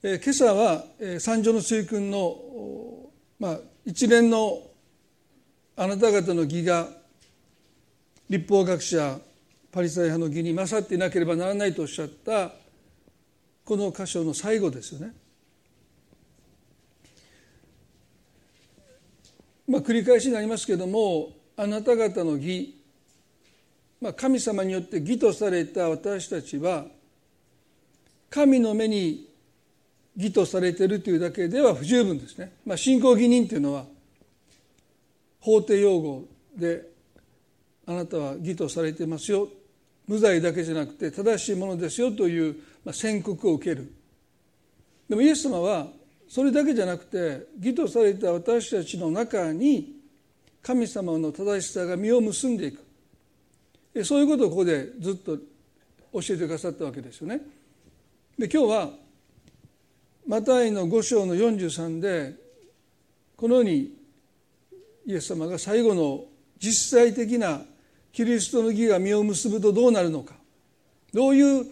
えー、今朝は、えー、三条の水君の、まあ、一連のあなた方の義が立法学者パリサイ派の義に勝っていなければならないとおっしゃったこの箇所の最後ですよね。まあ、繰り返しになりますけれどもあなた方の義、まあ、神様によって義とされた私たちは神の目に義とされているというだけでは不十分ですね。まあ、信仰義人というのは法廷用語であなたは義とされてますよ無罪だけじゃなくて正しいものですよという宣告を受けるでもイエス様はそれだけじゃなくて義とされた私たちの中に神様の正しさが実を結んでいくそういうことをここでずっと教えてくださったわけですよね。で今日はマタイの5章の43でこのようにイエス様が最後の実際的なキリストの義が実を結ぶとどうなるのかどういう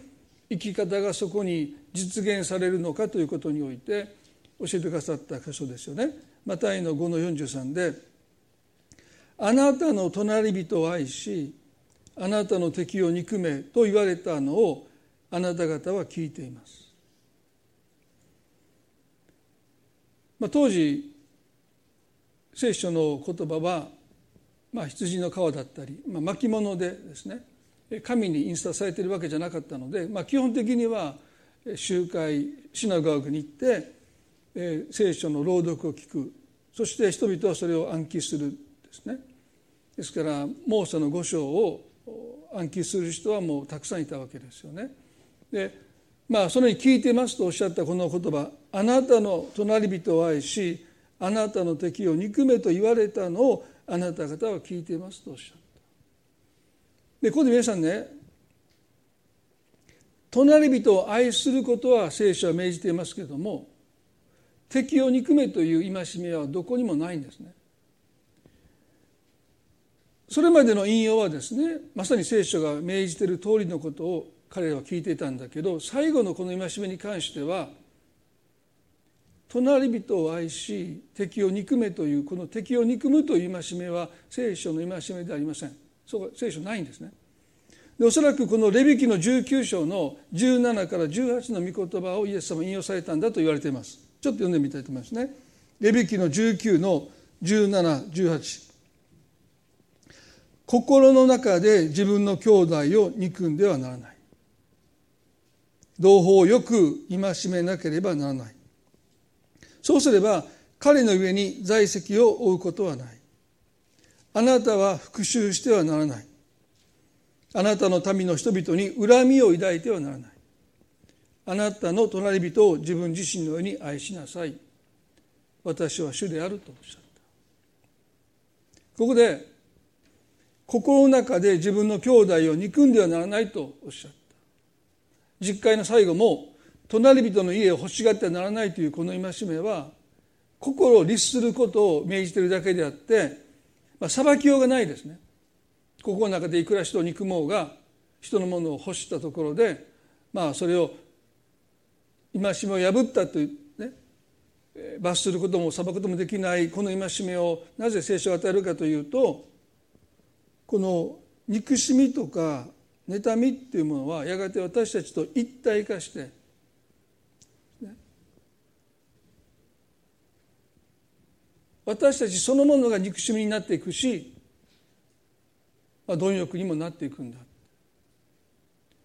生き方がそこに実現されるのかということにおいて教えてくださった箇所ですよね。マタイの5の43で「あなたの隣人を愛しあなたの敵を憎め」と言われたのをあなた方は聞いています。まあ、当時聖書の言葉は、まあ、羊の皮だったり、まあ、巻物でですね神に印刷されているわけじゃなかったので、まあ、基本的には集会シナゴーグに行って、えー、聖書の朗読を聞くそして人々はそれを暗記するですねですからモーセの五章を暗記する人はもうたくさんいたわけですよね。でまあそのように聞いてますとおっしゃったこの言葉「あなたの隣人を愛しあなたの敵を憎め」と言われたのをあなた方は聞いていますとおっしゃった。でここで皆さんね隣人を愛することは聖書は命じていますけれども敵を憎めという戒めはどこにもないんですね。それまでの引用はですねまさに聖書が命じている通りのことを彼らは聞いていたんだけど最後のこの戒めに関しては隣人を愛し敵を憎めというこの敵を憎むという戒めは聖書の戒めではありません。そう聖書ないんですね。でおそらくこのレビキの19章の17から18の御言葉をイエス様引用されたんだと言われています。ちょっと読んでみたいと思いますね。レビキの19の1718心の中で自分の兄弟を憎んではならない。同胞をよく戒めなければならない。そうすれば彼の上に在籍を負うことはない。あなたは復讐してはならない。あなたの民の人々に恨みを抱いてはならない。あなたの隣人を自分自身のように愛しなさい。私は主であるとおっしゃった。ここで心の中で自分の兄弟を憎んではならないとおっしゃった。実会の最後も隣人の家を欲しがってはならないというこの戒めは心を律することを命じているだけであって、まあ、裁きようがないですね。心の中でいくら人を憎もうが人のものを欲したところでまあそれを戒めを破ったというね罰することも裁くこともできないこの戒めをなぜ聖書が与えるかというとこの憎しみとか妬みっていうものはやがて私たちと一体化して、私たちそのものが憎しみになっていくし、まあ、貪欲にもなっていくんだ。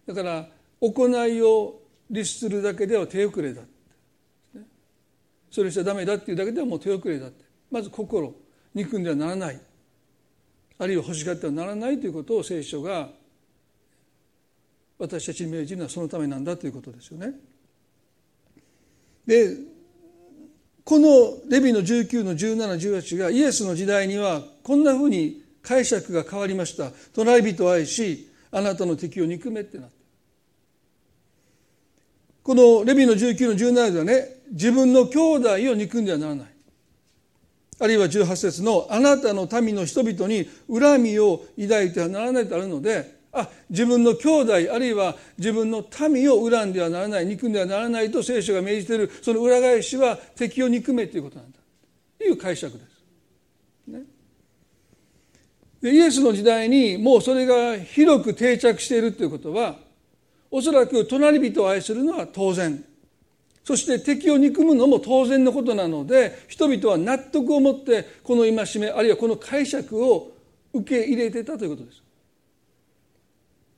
だから行いを律するだけでは手遅れだ。それしちゃダメだっていうだけではもう手遅れだって。まず心憎んではならない。あるいは欲しがってはならないということを聖書が私たちに命じるのはそのためなんだということですよね。でこのレビの19の1718がイエスの時代にはこんなふうに解釈が変わりました。隣人を愛しあなたの敵を憎めってなってこのレビの19の17ではね自分の兄弟を憎んではならない。あるいは18節のあなたの民の人々に恨みを抱いてはならないとあるのであ自分の兄弟あるいは自分の民を恨んではならない憎んではならないと聖書が命じているその裏返しは敵を憎めということなんだという解釈です。ね、でイエスの時代にもうそれが広く定着しているということはおそらく隣人を愛するのは当然そして敵を憎むのも当然のことなので人々は納得を持ってこの戒めあるいはこの解釈を受け入れてたということです。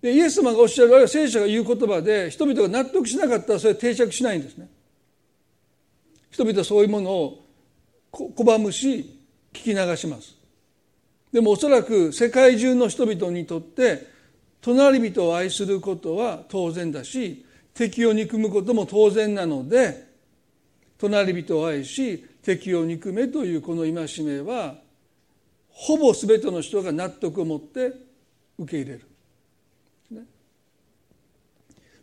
でイエス様がおっしゃるあるいは聖書が言う言葉で人々が納得しなかったらそれは定着しないんですね。人々はそういうものを拒むし聞き流します。でもおそらく世界中の人々にとって隣人を愛することは当然だし敵を憎むことも当然なので隣人を愛し敵を憎めというこの戒めはほぼ全ての人が納得を持って受け入れる。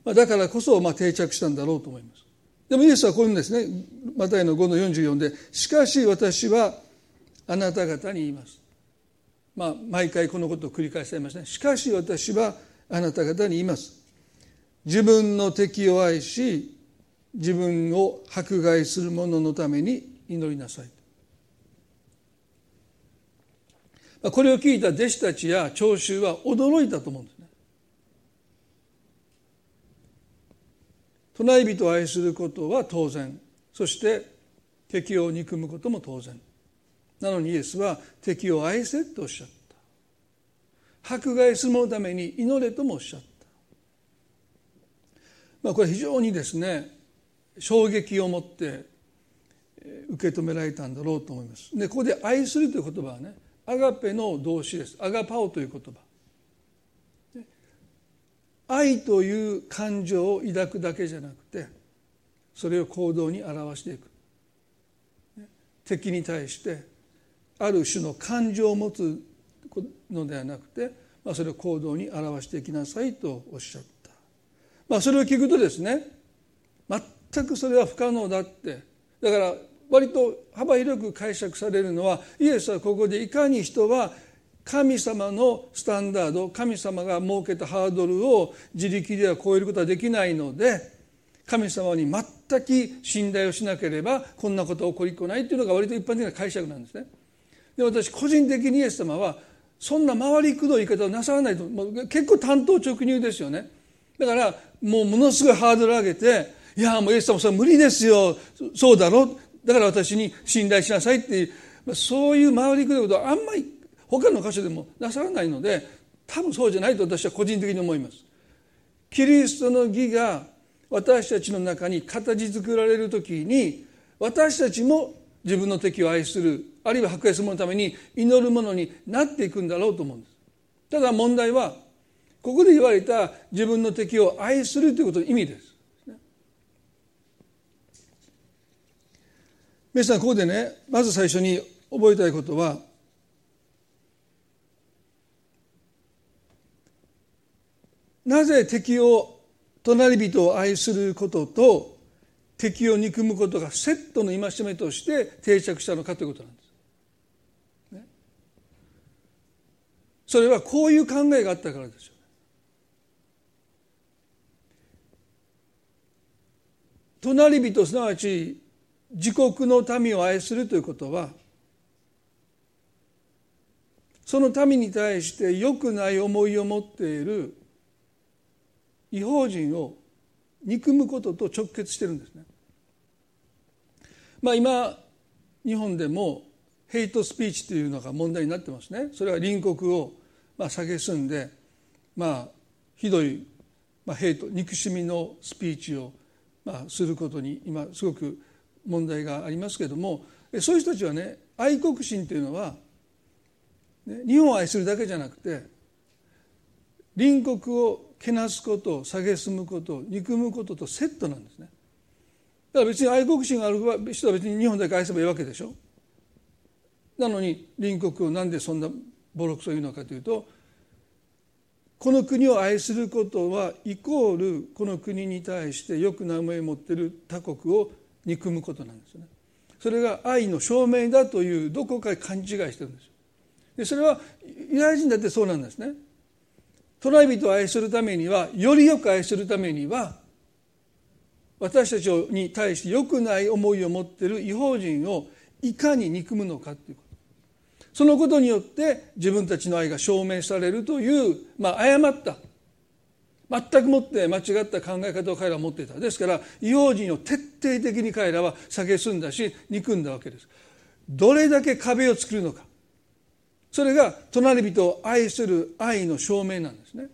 まあ、だからこそまあ定着したんだろうと思います。でもイエスはこういうんですね。マタイの5の44で「しかし私はあなた方に言います」まあ毎回このことを繰り返されますね「しかし私はあなた方に言います」自分の敵を愛し自分を迫害する者のために祈りなさいこれを聞いた弟子たちや聴衆は驚いたと思うんですね隣人を愛することは当然そして敵を憎むことも当然なのにイエスは敵を愛せとおっしゃった迫害する者のために祈れともおっしゃったまあ、これ非常にですね衝撃を持って受け止められたんだろうと思います。でここで「愛する」という言葉はねアガペの動詞です。アガパオという言葉。愛という感情を抱くだけじゃなくてそれを行動に表していく。敵に対してある種の感情を持つのではなくて、まあ、それを行動に表していきなさいとおっしゃった。まあ、それを聞くとですね全くそれは不可能だって。だから割と幅広く解釈されるのはイエスはここでいかに人は神様のスタンダード神様が設けたハードルを自力では超えることはできないので神様に全く信頼をしなければこんなことは起こりっこないというのが割と一般的な解釈なんですね。で私個人的にイエス様はそんな回りくどい言い方をなさらないと結構単刀直入ですよね。だからもうものすごいハードル上げて「いやもうイエス様それは無理ですよそうだろ？だから私に信頼しなさい」っていう、そういう回りくどいことはあんまり他の箇所でもなさらないので多分そうじゃないと私は個人的に思います。キリストの義が私たちの中に形作られる時に私たちも自分の敵を愛するあるいは迫害する者のために祈るものになっていくんだろうと思うんです。ただ問題はここで言われた自分の敵を愛するということの意味です。皆さんここでねまず最初に覚えたいことはなぜ敵を隣人を愛することと敵を憎むことがセットの戒めとして定着したのかということなんです。ね、それはこういう考えがあったからですよ。隣人すなわち自国の民を愛するということはその民に対して良くない思いを持っている違法人を憎むことと直結してるんですね。まあ、今日本でもヘイトスピーチというのが問題になってますね。それは隣国をまあ蔑んで、まあ、ひどい、まあ、ヘイト憎しみのスピーチをまあ、することに今すごく問題がありますけれどもそういう人たちはね愛国心というのは、ね、日本を愛するだけじゃなくて隣国をけなすこと蔑むこと憎むこととセットなんですね。だから別に愛国心がある人は別に日本だけ愛せばいいわけでしょ。なのに隣国をなんでそんなボロクソ言うのかというとこの国を愛することはイコールこの国に対して良くない思いを持っている他国を憎むことなんですね。それが愛の証明だというどこか勘違いしてるんですよ。でそれはユダヤ人だってそうなんですね。隣人を愛するためにはよりよく愛するためには私たちに対して良くない思いを持っている違法人をいかに憎むのかということ。そのことによって自分たちの愛が証明されるという、まあ、誤った全くもって間違った考え方を彼らは持っていた。ですから違法人を徹底的に彼らは蔑んだし憎んだわけです。どれだけ壁を作るのか。それが隣人を愛する愛の証明なんですね。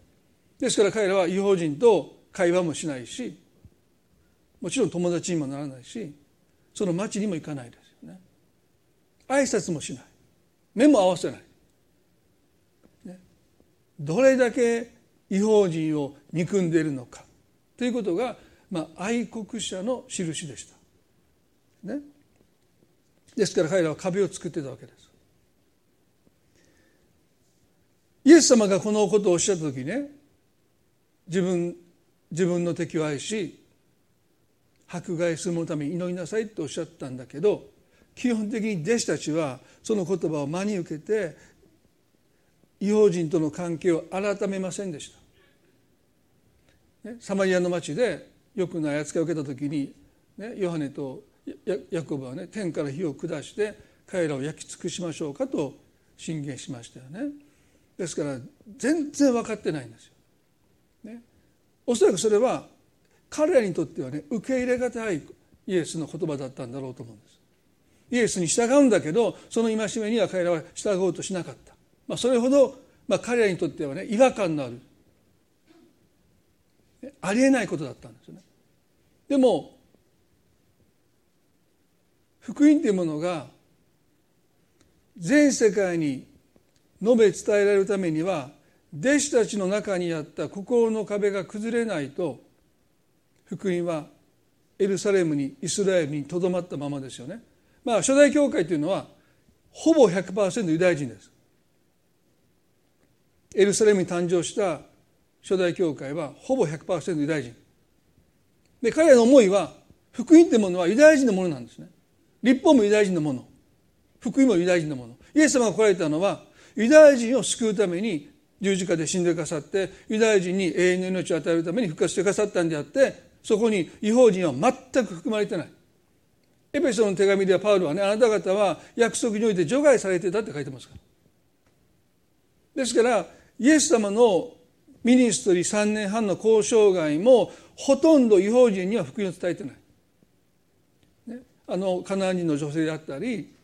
ですから彼らは違法人と会話もしないしもちろん友達にもならないしその町にも行かないですよね。挨拶もしない。目も合わせない、ね、どれだけ違法人を憎んでいるのか。ということが、まあ、愛国者の印でした、ね、ですから彼らは壁を作ってたわけです。イエス様がこのことをおっしゃった時ね自分自分の敵を愛し迫害するために祈りなさいとおっしゃったんだけど基本的に弟子たちはその言葉を真に受けて違法人との関係を改めませんでした。ね、サマリアの町でよくない扱いを受けた時に、ね、ヨハネとヤコブはね天から火を下して彼らを焼き尽くしましょうかと進言しましたよね。ですから全然分かってないんですよ。ね、おそらくそれは彼らにとってはね受け入れがたいイエスの言葉だったんだろうと思うんです。イエスに従うんだけどその戒めには彼らは従おうとしなかった、まあ、それほど、まあ、彼らにとってはね違和感のあるありえないことだったんですよね。でも福音というものが全世界に述べ伝えられるためには弟子たちの中にあった心の壁が崩れないと福音はエルサレムにイスラエルにとどまったままですよね。まあ初代教会というのはほぼ100%ユダヤ人です。エルサレムに誕生した初代教会はほぼ100%ユダヤ人。で彼らの思いは福音というものはユダヤ人のものなんですね。立法もユダヤ人のもの。福音もユダヤ人のもの。イエス様が来られたのはユダヤ人を救うために十字架で死んでくださってユダヤ人に永遠の命を与えるために復活してくださったんであってそこに違法人は全く含まれてない。エペソの手紙ではパウロはねあなた方は約束において除外されてたって書いてますから。ですからイエス様のミニストリー3年半の交渉外もほとんど違法人には福音を伝えてない、ね、あのカナン人の女性であったり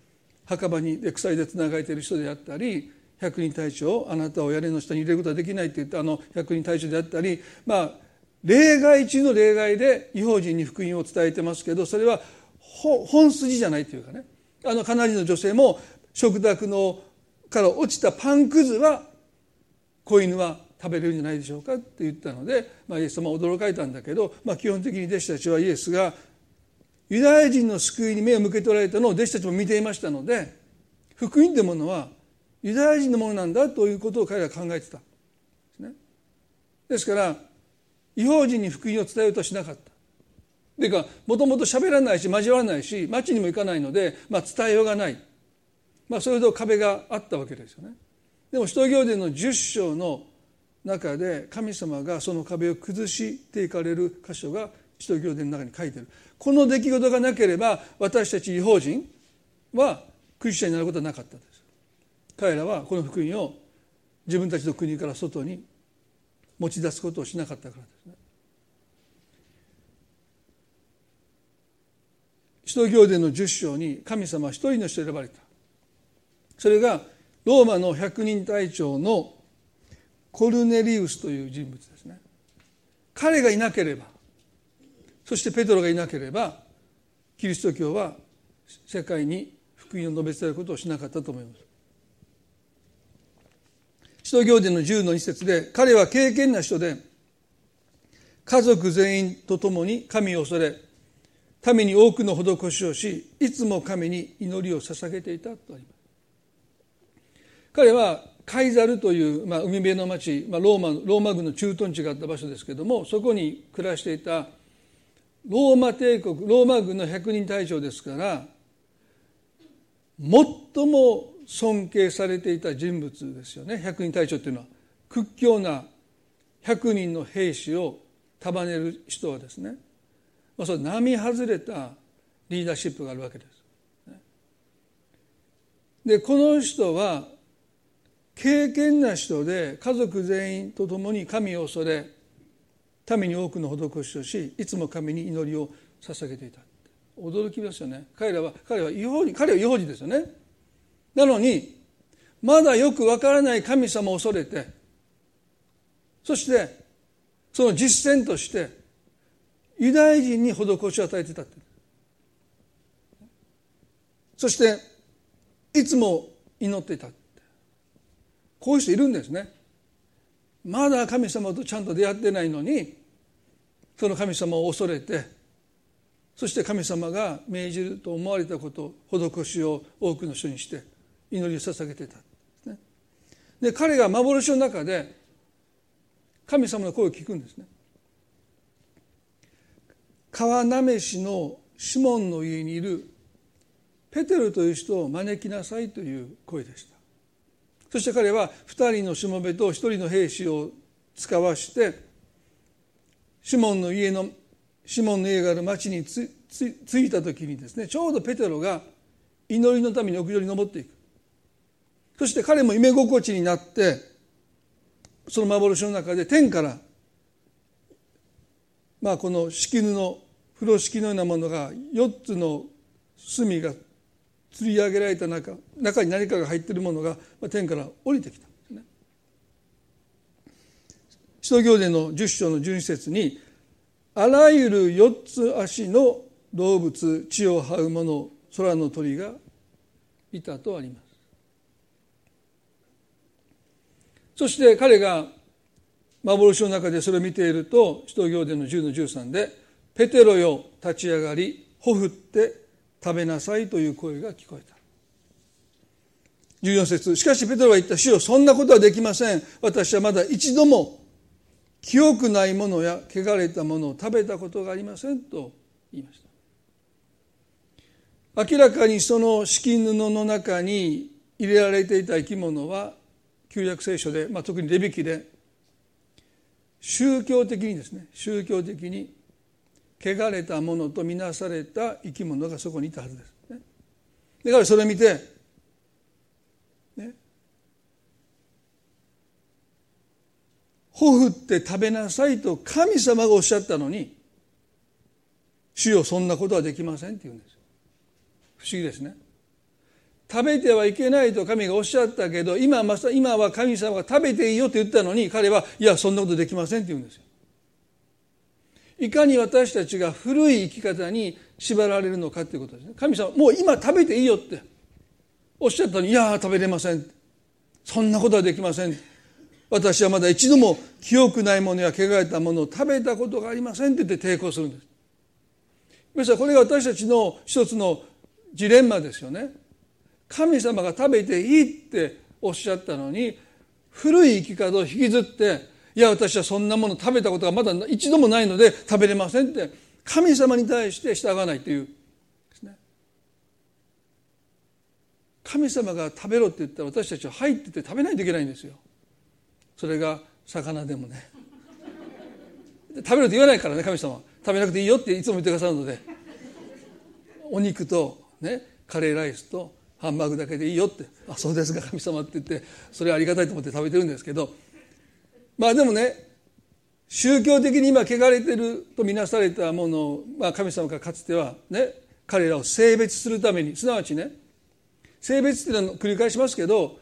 墓場にで鎖でつながれている人であったり百人隊長あなたを屋根の下に入れることはできないって言ったあの百人隊長であったりまあ例外中の例外で違法人に福音を伝えてますけどそれは本筋じゃないというかね。あのかなりの女性も食卓のから落ちたパンくずは子犬は食べれるんじゃないでしょうかって言ったので、まあ、イエス様は驚かれたんだけど、まあ、基本的に弟子たちはイエスがユダヤ人の救いに目を向けておられたのを弟子たちも見ていましたので福音というものはユダヤ人のものなんだということを彼らは考えてたですね。ですから違法人に福音を伝えようとしなかった。というかもともと喋らないし交わらないし町にも行かないので、まあ、伝えようがない、まあ、それほど壁があったわけですよね。でも使徒行伝の10章の中で神様がその壁を崩していかれる箇所が使徒行伝の中に書いてるこの出来事がなければ私たち違法人はクリスチャンになることはなかったです彼らはこの福音を自分たちの国から外に持ち出すことをしなかったからですね。使徒行伝の10章に神様は一人の人選ばれた。それがローマの百人隊長のコルネリウスという人物ですね。彼がいなければそしてペトロがいなければキリスト教は世界に福音を述べ伝えることをしなかったと思います。使徒行伝の10の一節で彼は敬虔な人で家族全員と共に神を恐れ民に多くの施しをしいつも神に祈りを捧げていたとあります。彼はカイザルという、まあ、海辺の町、まあ、ローマローマ軍の駐屯地があった場所ですけれどもそこに暮らしていたローマ帝国ローマ軍の百人隊長ですから最も尊敬されていた人物ですよね。百人隊長っていうのは屈強な100人の兵士を束ねる人はですね、まあ、それ並外れたリーダーシップがあるわけです。でこの人は敬虔な人で家族全員と共に神を恐れ民に多くの施しをしいつも神に祈りを捧げていた。驚きますよね。彼らは彼は違法人彼は違法人ですよね。なのにまだよくわからない神様を恐れてそしてその実践としてユダヤ人に施しを与えてたって。そしていつも祈っていたこういう人いるんですね。まだ神様とちゃんと出会ってないのにその神様を恐れてそして神様が命じると思われたこと施しを多くの人にして祈りを捧げてたで彼が幻の中で神様の声を聞くんですね。川なめしのシモンの家にいるペテロという人を招きなさいという声でした。そして彼は2人のしもべと1人の兵士を使わしてシモンの家のシモンの家がある町に着いた時にですねちょうどペテロが祈りのために屋上に登っていく。そして彼も夢心地になってその幻の中で天からまあこの敷布風呂敷のようなものが4つの隅が吊り上げられた中中に何かが入っているものが天から降りてきたんですね。使徒行伝の10章の12節にあらゆる4つ足の動物地を這う者空の鳥がいたとあります。そして彼が幻の中でそれを見ていると使徒行伝の10の13で「ペテロよ立ち上がりほふって食べなさい」という声が聞こえた。14節しかしペテロは言った主よそんなことはできません。私はまだ一度も清くないものや汚れたものを食べたことがありませんと言いました。明らかにその敷布の中に入れられていた生き物は旧約聖書で、まあ、特にレビキで宗教的にですね宗教的に汚れたものとみなされた生き物がそこにいたはずです。ね、だからそれを見て、ね、ほふって食べなさいと神様がおっしゃったのに主よそんなことはできませんって言うんです不思議ですね。食べてはいけないと神がおっしゃったけど今まさ今は神様が食べていいよと言ったのに彼はいやそんなことできませんって言うんですよ。いかに私たちが古い生き方に縛られるのかということですね。神様もう今食べていいよっておっしゃったのにいや食べれませんそんなことはできません私はまだ一度も清くないものや汚れたものを食べたことがありませんって言って抵抗するんです。皆さんこれが私たちの一つのジレンマですよね。神様が食べていいっておっしゃったのに古い生き方を引きずっていや私はそんなもの食べたことがまだ一度もないので食べれませんって神様に対して従わないというですね。神様が食べろって言ったら私たちは入ってて食べないといけないんですよ。それが魚でもね。食べろって言わないからね神様食べなくていいよっていつも言ってくださるので。お肉とねカレーライスとハンバーグだけでいいよって「あそうですか神様」って言ってそれはありがたいと思って食べてるんですけど。まあでもね宗教的に今汚れてるとみなされたものを、まあ、神様がかつてはね彼らを性別するためにすなわちね性別っていうのは繰り返しますけど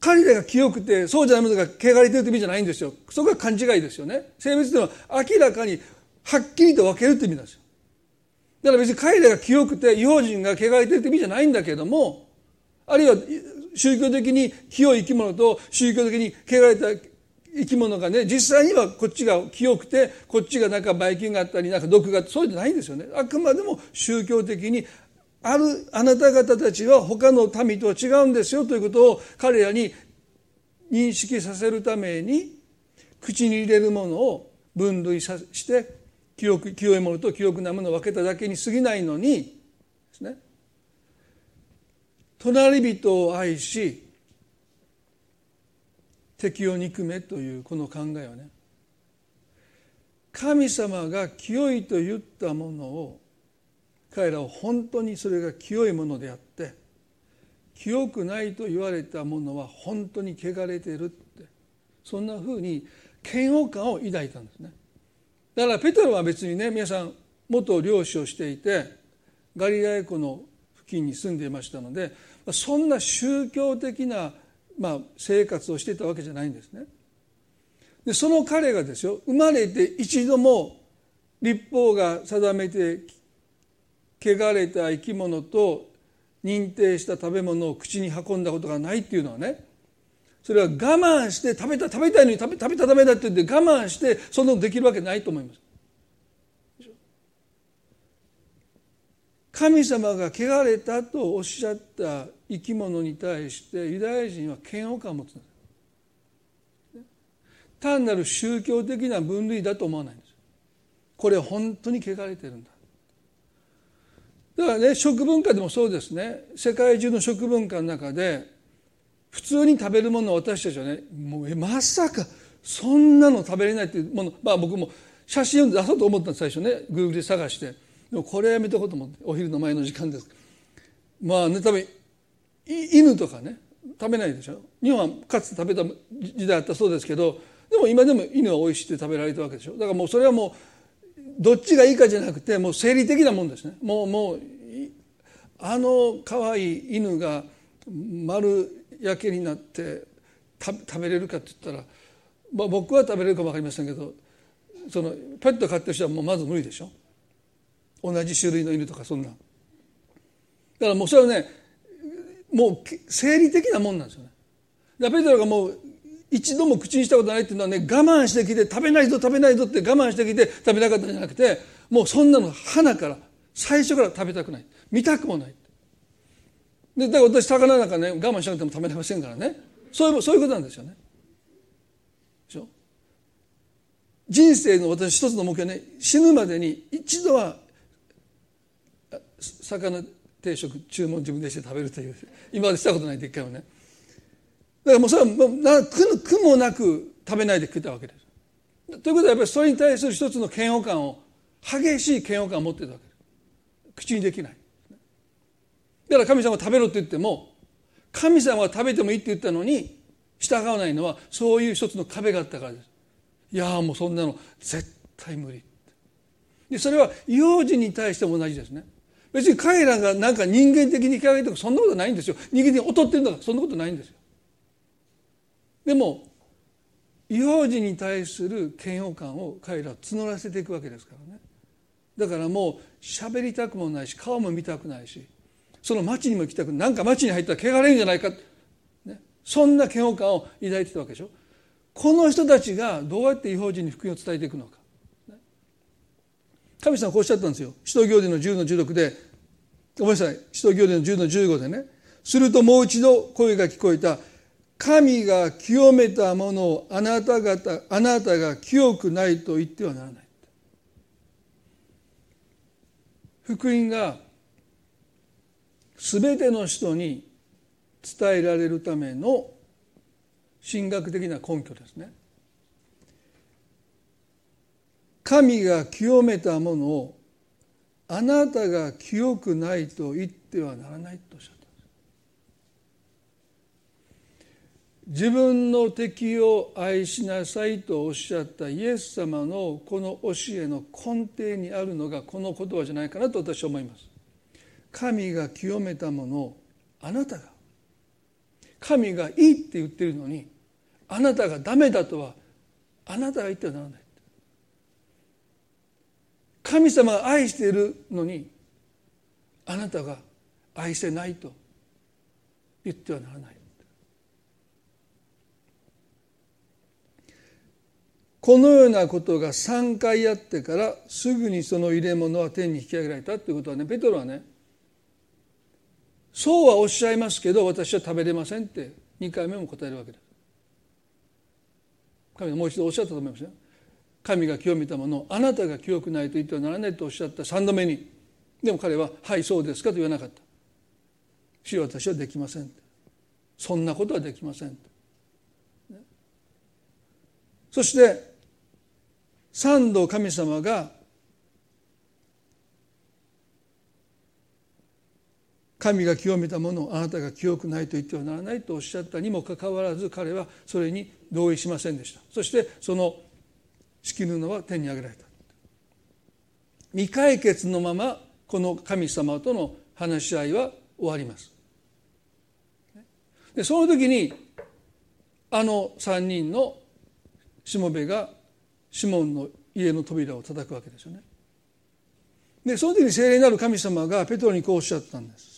彼らが清くてそうじゃないものが汚れてるって意味じゃないんですよ。そこが勘違いですよね。性別っていうのは明らかにはっきりと分けるって意味なんですよ。だから別に彼らが清くて違法人が汚れてるって意味じゃないんだけどもあるいは宗教的に清い生き物と宗教的に汚れた生き物がね実際にはこっちが清くてこっちがなんかばい菌があったりなんか毒があってそうじゃないんですよね。あくまでも宗教的にあるあなた方たちは他の民とは違うんですよということを彼らに認識させるために口に入れるものを分類さして清く清いものと清くないものを分けただけに過ぎないのにですね。隣人を愛し敵を憎めというこの考えはね神様が清いと言ったものを彼らは本当にそれが清いものであって清くないと言われたものは本当に汚れてるってそんなふうに嫌悪感を抱いたんですね。だからペテロは別にね皆さん元漁師をしていてガリラヤ湖の付近に住んでいましたのでそんな宗教的な、まあ、生活をしていたわけじゃないんですね。でその彼がですよ生まれて一度も立法が定めて汚れた生き物と認定した食べ物を口に運んだことがないっていうのはねそれは我慢して食べた食べたいのに食べ食べた食べたって言って我慢してそんなのできるわけないと思います。神様が汚れたとおっしゃった生き物に対してユダヤ人は嫌悪感を持つんです。単なる宗教的な分類だと思わないんです。これ本当に汚れてるんだ。だからね食文化でもそうですね世界中の食文化の中で普通に食べるものを私たちはねもうまさかそんなの食べれないっていうものまあ僕も写真を出そうと思ったんです最初ね。グーグルで探して。でもこれやめとこうと思ってお昼の前の時間ですまあね多分犬とかね食べないでしょ。日本はかつて食べた時代あったそうですけどでも今でも犬は美味しくて食べられたわけでしょ。だからもうそれはもうどっちがいいかじゃなくてもう生理的なもんですね。もうもうあの可愛い犬が丸焼けになって食べれるかって言ったら、まあ、僕は食べれるかも分かりませんけどそのペット飼ってる人はもうまず無理でしょ。同じ種類の犬とかそんなだからもうそれはねもう生理的なもんなんですよね。だペトロがもう一度も口にしたことないっていうのはね我慢してきて食べないぞ食べないぞって我慢してきて食べなかったんじゃなくてもうそんなの花から最初から食べたくない。見たくもない。でだから私魚なんかね我慢しなくても食べれませんからね。そういうそういうことなんですよね。でしょ？人生の私一つの目標ね死ぬまでに一度は魚定食注文自分でして食べるという今までしたことないで一回もね。だからもうそれはもう苦苦もなく食べないで食ったわけです。ということはやっぱりそれに対する一つの嫌悪感を激しい嫌悪感を持っているわけ。です口にできない。だから神様食べろって言っても神様が食べてもいいって言ったのに従わないのはそういう一つの壁があったからです。いやもうそんなの絶対無理でそれは異邦人に対しても同じですね。別に彼らがなんか人間的に嫌いとかそんなことないんですよ。人間的に劣ってるんだからそんなことないんですよ。でも異邦人に対する嫌悪感を彼らは募らせていくわけですからね。だからもう喋りたくもないし顔も見たくないしその町にも行きたくなんか町に入ったら汚れるんじゃないか、ね、そんな嫌悪感を抱いてたわけでしょ。この人たちがどうやって違法人に福音を伝えていくのか、ね、神様こうおっしゃったんですよ。使徒行伝の10の16で。ごめんなさい。使徒行伝の10の15でね。するともう一度声が聞こえた。神が清めたものをあなた方あなたが清くないと言ってはならない。福音が全ての人に伝えられるための神学的な根拠ですね。神が清めたものをあなたが清くないと言ってはならないとおっしゃった自分の敵を愛しなさいとおっしゃったイエス様のこの教えの根底にあるのがこの言葉じゃないかなと私は思います。神が清めたものをあなたが神がいいって言ってるのにあなたがダメだとはあなたが言ってはならない。神様が愛しているのにあなたが愛せないと言ってはならない。このようなことが3回あってからすぐにその入れ物は天に引き上げられたということはねペトロはねそうはおっしゃいますけど私は食べれませんって2回目も答えるわけです神がもう一度おっしゃったと思いますよ。神が清めたものあなたが清くないと言ってはならないとおっしゃった3度目に。でも彼は「はいそうですか」と言わなかった「主よ私はできません」そんなことはできませんそして三度神様が神が清めたものをあなたが清くないと言ってはならないとおっしゃったにもかかわらず彼はそれに同意しませんでした。そしてその敷布は天に上げられた。未解決のままこの神様との話し合いは終わります。でその時にあの3人のしもべがシモンの家の扉を叩くわけですよね。でその時に聖霊なる神様がペトロにこうおっしゃったんです。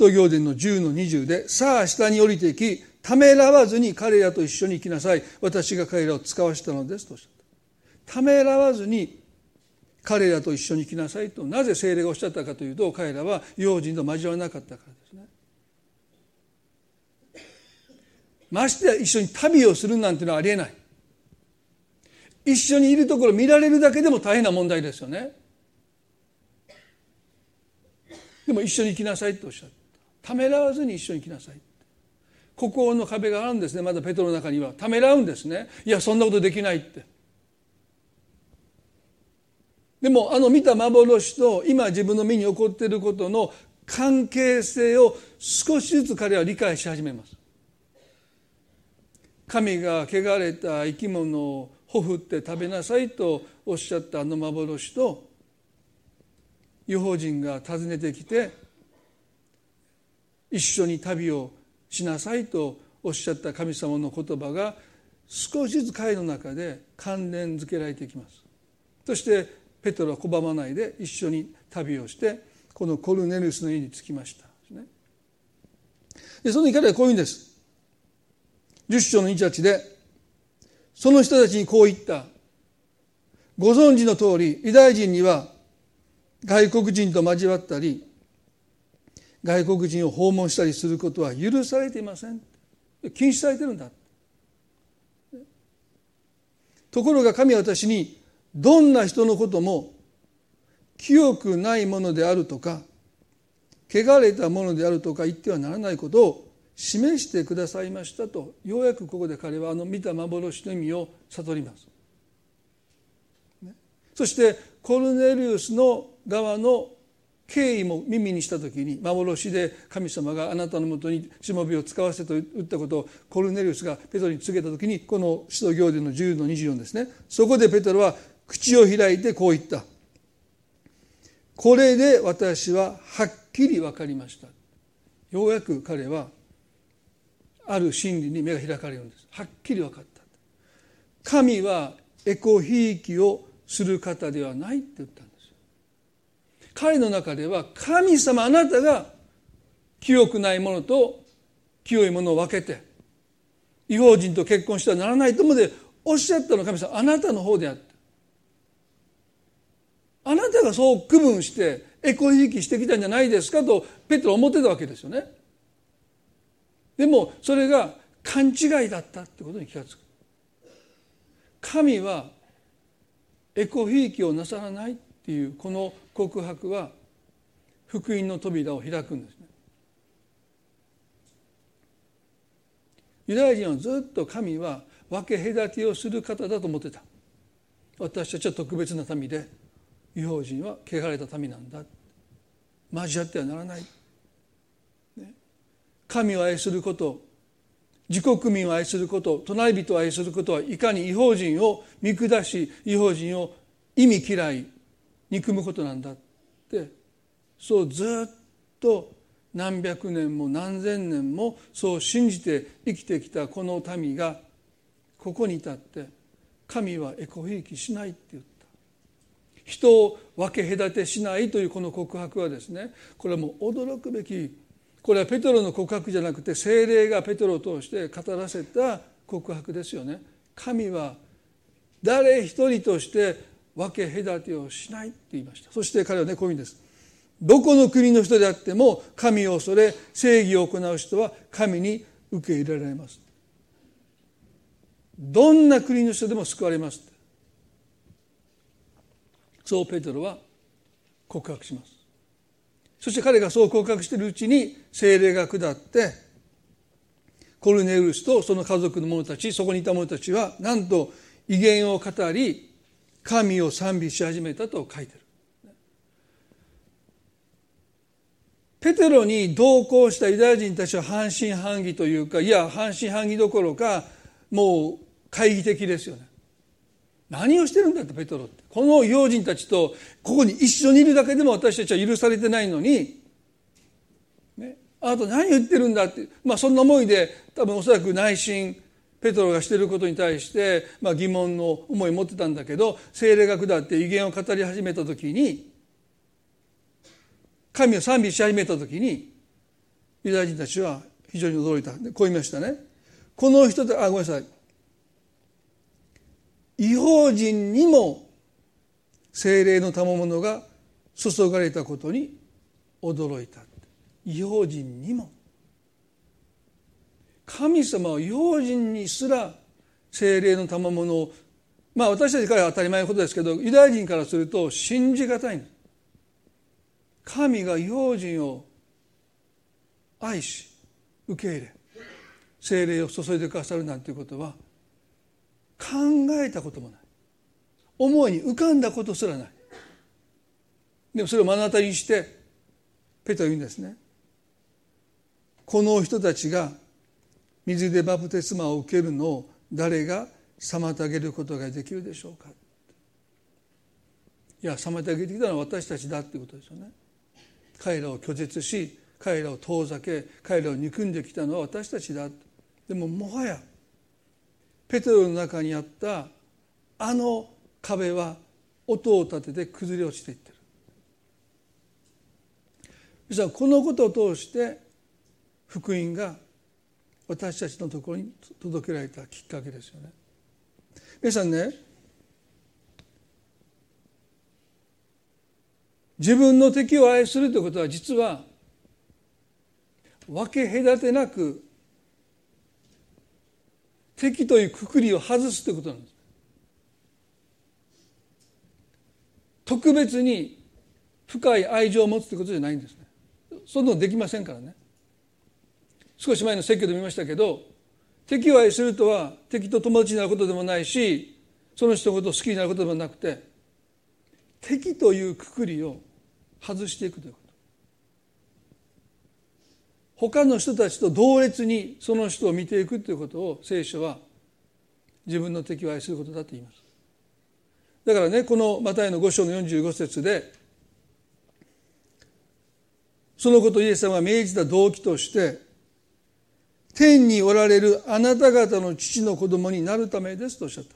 使徒行伝の10の20でさあ下に降りていきためらわずに彼らと一緒に行きなさい。私が彼らを使わしたのですとおっしゃった。ためらわずに彼らと一緒に行きなさいとなぜ聖霊がおっしゃったかというと彼らは用心と交わらなかったからですね。ましてや一緒に旅をするなんてのはありえない。一緒にいるところ見られるだけでも大変な問題ですよね。でも一緒に行きなさいとおっしゃった。ためらわずに一緒に来なさい。孤高の壁があるんですね。まだペトロの中には。ためらうんですね。いやそんなことできないって。でもあの見た幻と今自分の身に起こっていることの関係性を少しずつ彼は理解し始めます。神が汚れた生き物をほふって食べなさいとおっしゃったあの幻と違法人が訪ねてきて一緒に旅をしなさいとおっしゃった神様の言葉が少しずつ彼の中で関連づけられていきます。そしてペトロは拒まないで一緒に旅をしてこのコルネリウスの家に着きました。でその時彼はこういうんです。十章の28でその人たちにこう言った。ご存知の通りユダヤ人には外国人と交わったり外国人を訪問したりすることは許されていません。禁止されてるんだ。ところが神は私にどんな人のことも清くないものであるとか汚れたものであるとか言ってはならないことを示してくださいましたとようやくここで彼はあの見た幻の意味を悟ります。そしてコルネリウスの側の敬意も耳にした時に幻で神様があなたのもとにしもべを使わせと言ったことをコルネリウスがペトロに告げた時にこの使徒行伝の10の24ですね。そこでペトロは口を開いてこう言った。これで私ははっきり分かりました。ようやく彼はある真理に目が開かれるんです。はっきり分かった。神はエコひいきをする方ではないって言った彼の中では神様あなたが清くないものと清いものを分けて違法人と結婚してはならないとまでおっしゃったの神様あなたの方であってあなたがそう区分してエコひいきしてきたんじゃないですかとペトロ思ってたわけですよね。でもそれが勘違いだったってことに気が付く。神はエコひいきをなさらない。っていうこの告白は福音の扉を開くんですね。ユダヤ人はずっと神は分け隔てをする方だと思ってた。私たちは特別な民で違法人は汚れた民なんだ。交わってはならない、神を愛すること自国民を愛すること隣人を愛することはいかに違法人を見下し違法人を意味嫌い憎むことなんだって。そうずっと何百年も何千年もそう信じて生きてきたこの民がここに至って。神はエコひいきしないって言った。人を分け隔てしないというこの告白はですねこれはもう驚くべき。これはペトロの告白じゃなくて精霊がペトロを通して語らせた告白ですよね。神は誰一人として分け隔てをしないって言いました。そして彼はねこういうんです。どこの国の人であっても神を恐れ正義を行う人は神に受け入れられます。どんな国の人でも救われます。そうペテロは告白します。そして彼がそう告白しているうちに精霊が下ってコルネウスとその家族の者たちそこにいた者たちはなんと威厳を語り神を賛美し始めたと書いてる。ペテロに同行したユダヤ人たちは半信半疑というかいや半信半疑どころかもう懐疑的ですよね。何をしてるんだってペテロって。この用人たちとここに一緒にいるだけでも私たちは許されてないのに、ね、あなた何言ってるんだって、まあ、そんな思いで多分おそらく内心ペトロがしていることに対して、まあ、疑問の思いを持ってたんだけど精霊が下って威厳を語り始めた時に神を賛美し始めた時にユダヤ人たちは非常に驚いた。こう言いましたね。この人あごめんなさい。違法人にも精霊の賜物が注がれたことに驚いた違法人にも。神様は違法人にすら精霊の賜物をまあ私たちからは当たり前のことですけどユダヤ人からすると信じがたい神が違法人を愛し受け入れ精霊を注いでくださるなんていうことは考えたこともない。思いに浮かんだことすらない。でもそれを目の当たりにしてペトは言うんですね。この人たちが水でバプテスマを受けるのを誰が妨げることができるでしょうか？いや妨げてきたのは私たちだっていうことですよね。彼らを拒絶し彼らを遠ざけ彼らを憎んできたのは私たちだでももはやペテロの中にあったあの壁は音を立てて崩れ落ちていってる。実はこのことを通して福音が私たちのところに届けられたきっかけですよね。皆さんね自分の敵を愛するということは実は分け隔てなく敵というくくりを外すということなんです。特別に深い愛情を持つということじゃないんですね。そんなのできませんからね。少し前の説教で見ましたけど敵を愛するとは敵と友達になることでもないしその人のことを好きになることでもなくて敵というくくりを外していくということ。他の人たちと同列にその人を見ていくということを聖書は自分の敵を愛することだと言います。だからねこのマタイの5章の45節でそのことをイエス様が命じた動機として天におられるあなた方の父の子供になるためですとおっしゃった。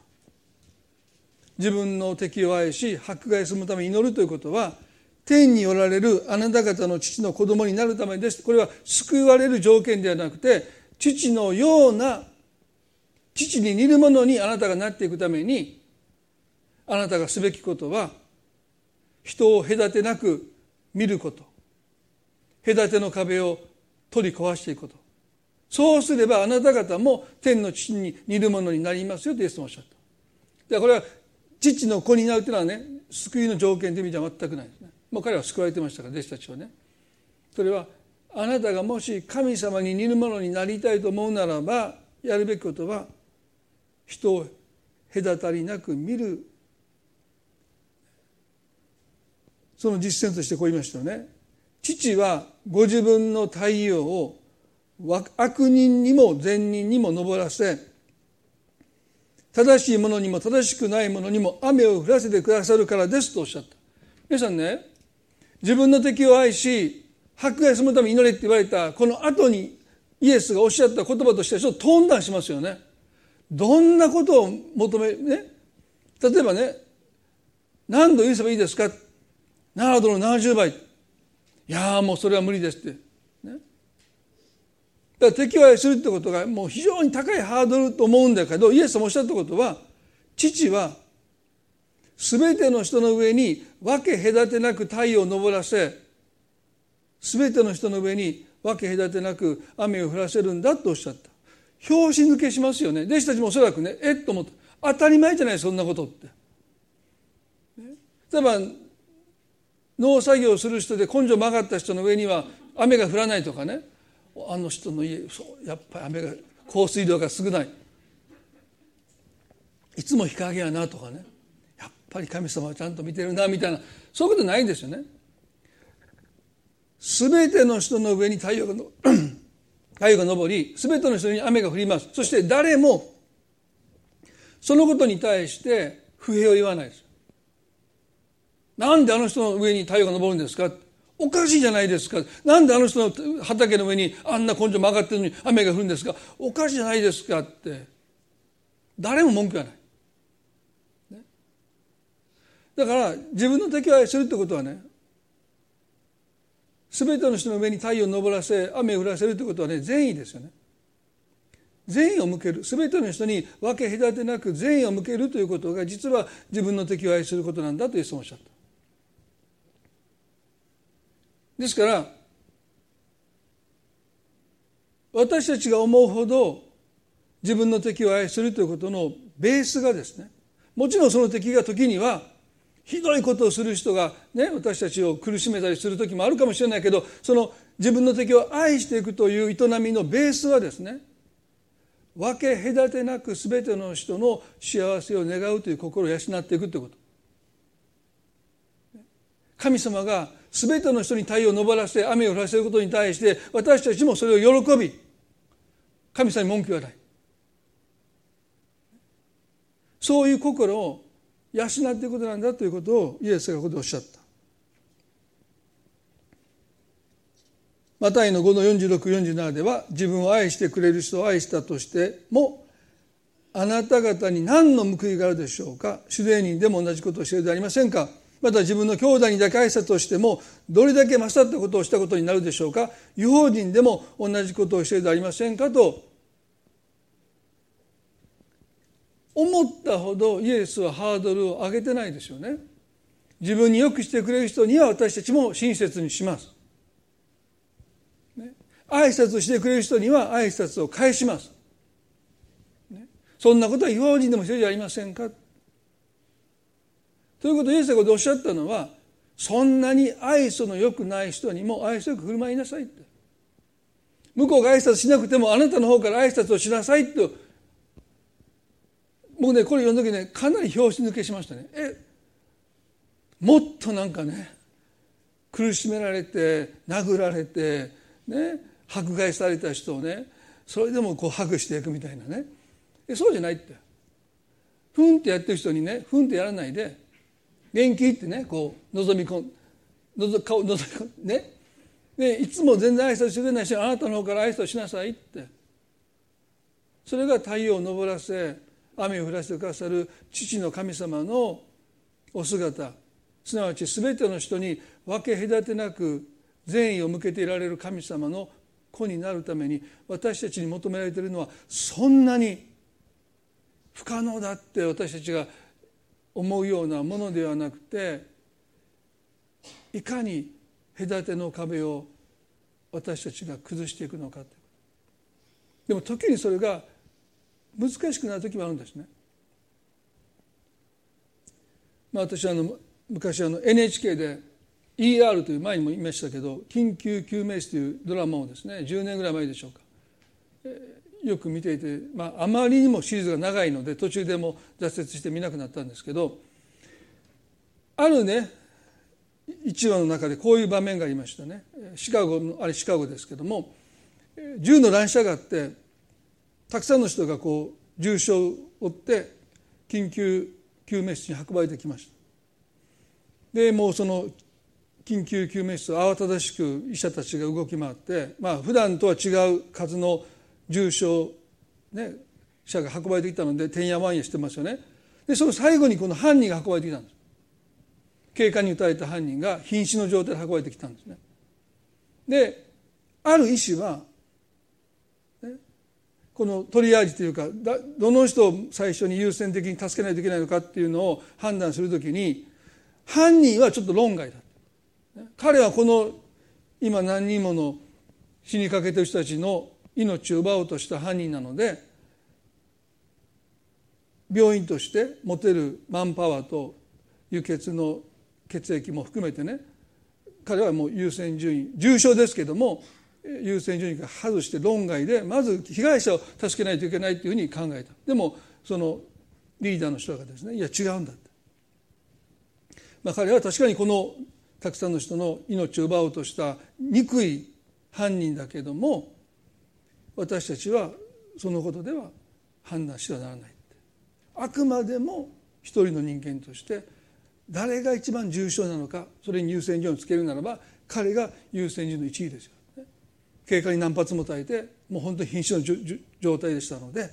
自分の敵を愛し迫害するために祈るということは天におられるあなた方の父の子供になるためです。これは救われる条件ではなくて父のような父に似るものにあなたがなっていくためにあなたがすべきことは人を隔てなく見ること。隔ての壁を取り壊していくこと。そうすればあなた方も天の父に似るものになりますよとイエスもおっしゃった。でこれは父の子になるというのはね救いの条件という意味では全くないですね。もう彼は救われてましたから弟子たちはねそれはあなたがもし神様に似るものになりたいと思うならばやるべきことは人を隔たりなく見るその実践としてこう言いましたよね父はご自分の太陽を悪人にも善人にも昇らせ正しいものにも正しくないものにも雨を降らせてくださるからですとおっしゃった。皆さんね自分の敵を愛し迫害するために祈れって言われたこの後にイエスがおっしゃった言葉としてちょっとトーンダウンしますよね。どんなことを求めね例えばね何度許せばいいですか？7度の70倍。いやもうそれは無理ですって。だから敵を愛するってことがもう非常に高いハードルと思うんだけどイエスもおっしゃったことは父は全ての人の上に分け隔てなく太陽を昇らせ全ての人の上に分け隔てなく雨を降らせるんだとおっしゃった。拍子抜けしますよね。弟子たちもおそらくねえっと思って当たり前じゃないそんなことって。例えば農作業をする人で根性曲がった人の上には雨が降らないとかね。あの人の家そうやっぱり雨が降水量が少ない。いつも日陰やなとかね。やっぱり神様はちゃんと見てるなみたいな。そういうことないんですよね。すべての人の上に太陽が 太陽が昇りすべての人に雨が降ります。そして誰もそのことに対して不平を言わないです。なんであの人の上に太陽が昇るんですかおかしいじゃないですか。なんであの人の畑の上にあんな根性曲がってるのに雨が降るんですか。おかしいじゃないですかって。誰も文句はない、ね、だから自分の敵を愛するってことはね全ての人の上に太陽を昇らせ雨を降らせるということはね善意ですよね。善意を向ける。全ての人に分け隔てなく善意を向けるということが実は自分の敵を愛することなんだとイエスもおっしゃった。ですから私たちが思うほど自分の敵を愛するということのベースがですねもちろんその敵が時にはひどいことをする人が、ね、私たちを苦しめたりする時もあるかもしれないけどその自分の敵を愛していくという営みのベースはですね分け隔てなく全ての人の幸せを願うという心を養っていくということ。神様が全ての人に太陽を昇らせて雨を降らせることに対して私たちもそれを喜び神様に文句はない。そういう心を養っていくことなんだということをイエスがここでおっしゃった。マタイの5の4647では自分を愛してくれる人を愛したとしてもあなた方に何の報いがあるでしょうか。主税人でも同じことをしているではありませんか。また自分の兄弟にだけ挨拶をしてもどれだけ勝ったことをしたことになるでしょうか？違法人でも同じことをしているではありませんか？と思ったほどイエスはハードルを上げてないですよね。自分によくしてくれる人には私たちも親切にします、ね、挨拶してくれる人には挨拶を返します、ね、そんなことは違法人でも一人じゃありませんか？ということをイエスがおっしゃったのはそんなに愛想の良くない人にも愛想よく振る舞いなさいって。向こうが挨拶しなくてもあなたの方から挨拶をしなさいと。僕ねこれ読んだ時ねかなり拍子抜けしましたね。えもっとなんかね苦しめられて殴られてね迫害された人をねそれでもこうハグしていくみたいなね。えそうじゃないって。ふんってやってる人にねふんってやらないで元気？ってねこう望み込んのぞ顔覗み込んね。でいつも全然挨拶してくれない人あなたの方から挨拶しなさいって。それが太陽を昇らせ雨を降らせてくださる父の神様のお姿。すなわち全ての人に分け隔てなく善意を向けていられる神様の子になるために私たちに求められているのはそんなに不可能だって私たちが思うようなものではなくていかに隔ての壁を私たちが崩していくのかでも時にそれが難しくなる時もあるんですね。まあ、私はあの昔あの NHK で ER という前にも言いましたけど「緊急救命士」というドラマをですね10年ぐらい前でしょうか、えー、よく見ていて、まあ、あまりにもシリーズが長いので途中でも挫折して見なくなったんですけどあるね1話の中でこういう場面がありましたね。シカゴのあれシカゴですけども銃の乱射があってたくさんの人がこう重傷を負って緊急救命室に運ばれてきました。でもうその緊急救命室を慌ただしく医者たちが動き回ってまあ普段とは違う数の重傷、ね、者が運ばれてきたのでてんやわんやしてますよね。でその最後にこの犯人が運ばれてきたんです。警官に撃たれた犯人が瀕死の状態で運ばれてきたんですね。である医師はこのトリアージというかどの人を最初に優先的に助けないといけないのかっていうのを判断するときに犯人はちょっと論外だ彼はこの今何人もの死にかけてる人たちの命を奪おうとした犯人なので病院として持てるマンパワーと輸血の血液も含めてね彼はもう優先順位重症ですけども優先順位から外して論外でまず被害者を助けないといけないというふうに考えた。でもそのリーダーの人がですねいや違うんだって、まあ、彼は確かにこのたくさんの人の命を奪おうとした憎い犯人だけども私たちはそのことでは判断してはならないあくまでも一人の人間として誰が一番重症なのかそれに優先順位をつけるならば彼が優先順位の1位ですよ経過に何発も耐えてもう本当に瀕死の状態でしたので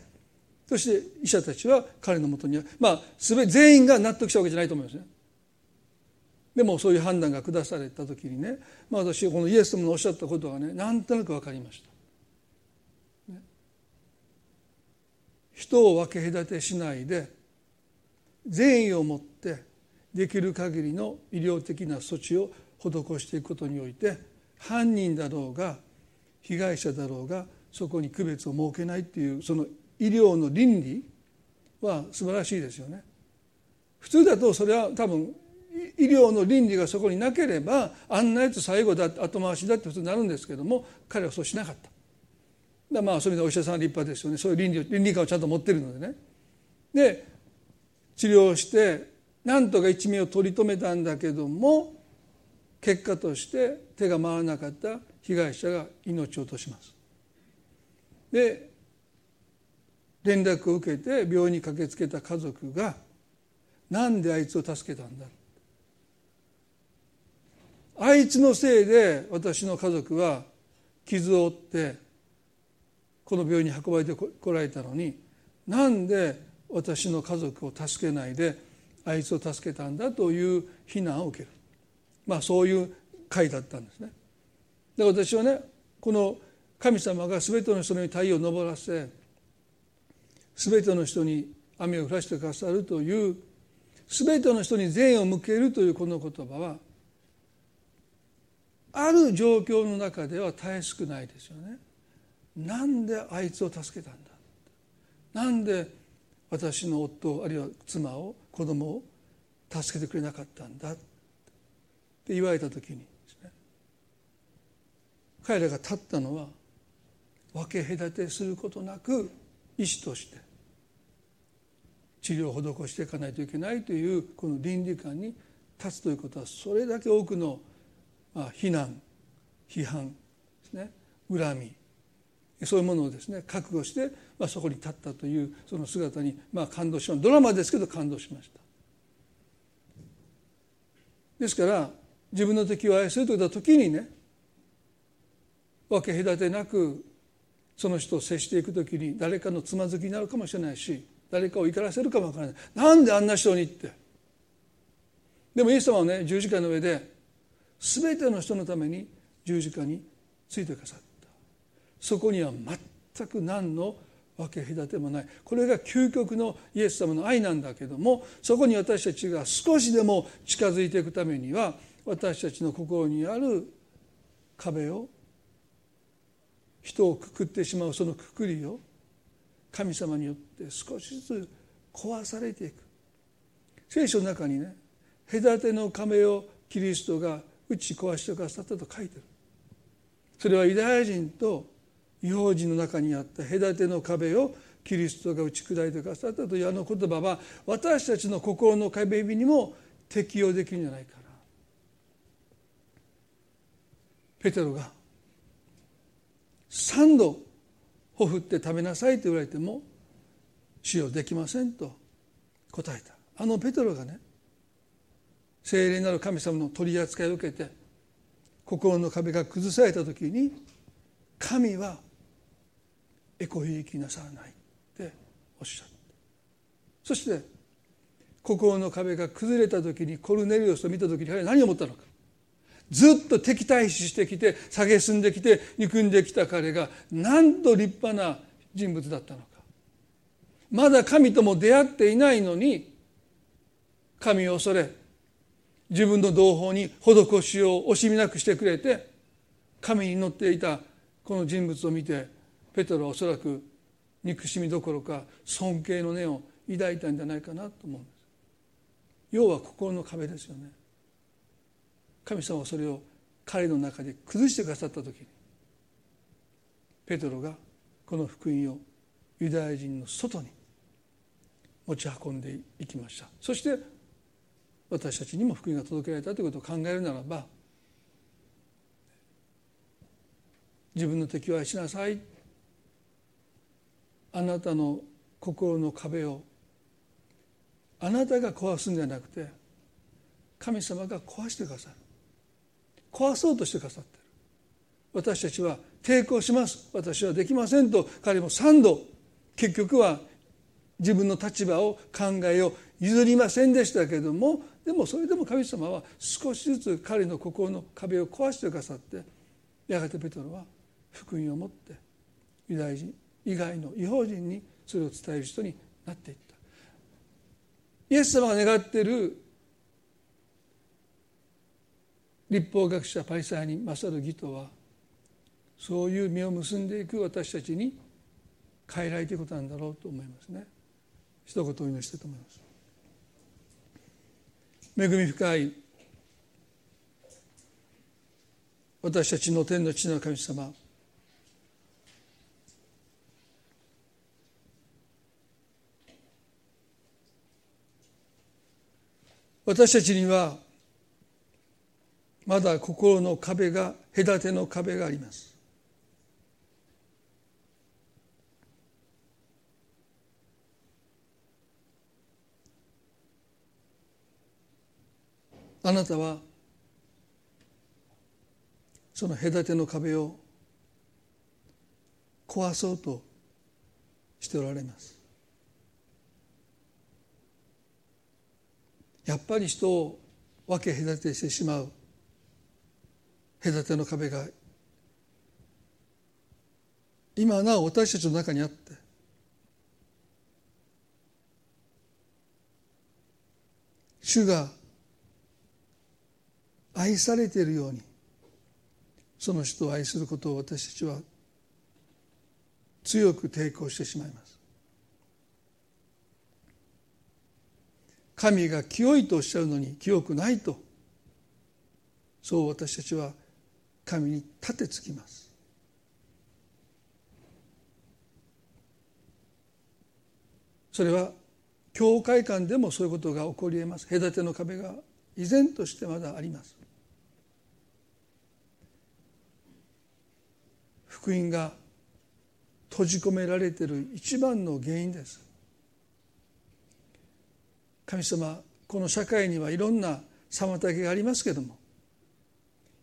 そして医者たちは彼のもとにはまあ全全員が納得したわけじゃないと思いますね。でもそういう判断が下された時にね、まあ、私このイエス様のおっしゃったことがねなんとなく分かりました。人を分け隔てしないで善意を持ってできる限りの医療的な措置を施していくことにおいて犯人だろうが被害者だろうがそこに区別を設けないっていうその医療の倫理は素晴らしいですよね。普通だとそれは多分医療の倫理がそこになければあんなやつ最後だ後回しだって普通になるんですけども彼はそうしなかった。だまあそういう意味でお医者さんは立派ですよねそういう倫理倫理観をちゃんと持ってるのでね。で治療してなんとか一命を取り留めたんだけども結果として手が回らなかった被害者が命を落とします。で連絡を受けて病院に駆けつけた家族が「なんであいつを助けたんだ」あいつのせいで私の家族は傷を負ってこの病院に運ばれてこられたのになんで私の家族を助けないであいつを助けたんだという非難を受けるまあそういう会だったんですね。で私はねこの神様が全ての人に太陽を昇らせ全ての人に雨を降らしてくださるという全ての人に善を向けるというこの言葉はある状況の中ではたやすくないですよね。なんであいつを助けたんだ？なんで私の夫あるいは妻を子供を助けてくれなかったんだ？って言われた時に彼らが立ったのは分け隔てすることなく医師として治療を施していかないといけないというこの倫理観に立つということはそれだけ多くのあ非難批判ですね恨みそういうものをですね覚悟して、まあ、そこに立ったというその姿に、まあ、感動しました。ドラマですけど感動しました。ですから自分の敵を愛するといった時にね分け隔てなくその人を接していく時に誰かのつまずきになるかもしれないし誰かを怒らせるかもわからない。なんであんな人にって。でもイエス様はね十字架の上で全ての人のために十字架についてくださった。そこには全く何の分け隔てもない。これが究極のイエス様の愛なんだけどもそこに私たちが少しでも近づいていくためには私たちの心にある壁を人をくくってしまうそのくくりを神様によって少しずつ壊されていく。聖書の中にね隔ての壁をキリストが打ち壊してくださったと書いてる。それはユダヤ人と違法人の中にあった隔ての壁をキリストが打ち砕いてくださったというあの言葉は私たちの心の壁にも適用できるんじゃないかな。ペテロが3度ほふって食べなさいと言われても使用できませんと答えた。あのペトロがね聖霊なる神様の取り扱いを受けて心の壁が崩された時に神はエコひいきなさらないっておっしゃったそして心の壁が崩れた時にコルネリオスを見た時に彼は何を思ったのか。ずっと敵対視してきて蔑んできて憎んできた彼がなんと立派な人物だったのか。まだ神とも出会っていないのに神を恐れ自分の同胞に施しを惜しみなくしてくれて神に乗っていたこの人物を見てペトロはおそらく憎しみどころか尊敬の念を抱いたんじゃないかなと思うんです。要は心の壁ですよね。神様はそれを彼の中で崩してくださった時にペトロがこの福音をユダヤ人の外に持ち運んでいきました。そして私たちにも福音が届けられたということを考えるならば自分の敵を愛しなさい。あなたの心の壁をあなたが壊すんじゃなくて神様が壊してくださる。壊そうとしてくださってる。私たちは抵抗します。私はできませんと。彼も3度結局は自分の立場を考えを譲りませんでしたけれどもでもそれでも神様は少しずつ彼の心の壁を壊してくださってやがてペトロは福音を持ってユダヤ人以外の違法人にそれを伝える人になっていった。イエス様が願っている立法学者パリサイに勝る義とはそういう実を結んでいく私たちに変えられていくことなんだろうと思いますね。一言お祈りしたいと思います。恵み深い私たちの天の地の神様私たちにはまだ心の壁が隔ての壁があります。あなたはその隔ての壁を壊そうとしておられます。やっぱり人を分け隔てしてしまう。隔ての壁が。今なお私たちの中にあって。主が愛されているように。その人を愛することを私たちは強く抵抗してしまいます。神が清いとおっしゃるのに清くないと。そう私たちは神に立てつきます。それは教会間でもそういうことが起こりえます。隔ての壁が依然としてまだあります。福音が閉じ込められている一番の原因です。神様この社会にはいろんな妨げがありますけども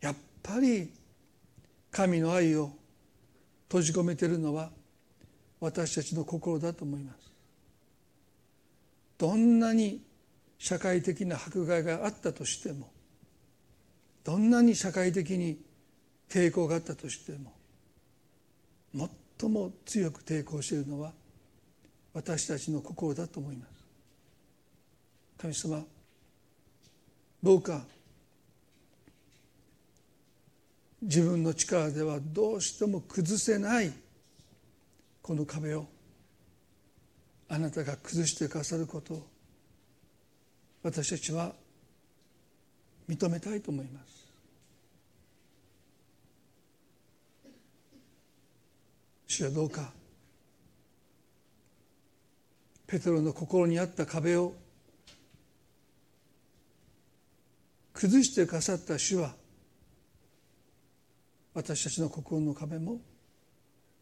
やっぱり神の愛を閉じ込めているのは私たちの心だと思います。どんなに社会的な迫害があったとしてもどんなに社会的に抵抗があったとしても最も強く抵抗しているのは私たちの心だと思います。神様どうか自分の力ではどうしても崩せないこの壁をあなたが崩してくださることを私たちは認めたいと思います。主はどうかペテロの心にあった壁を崩してくださった主は私たちの心の壁も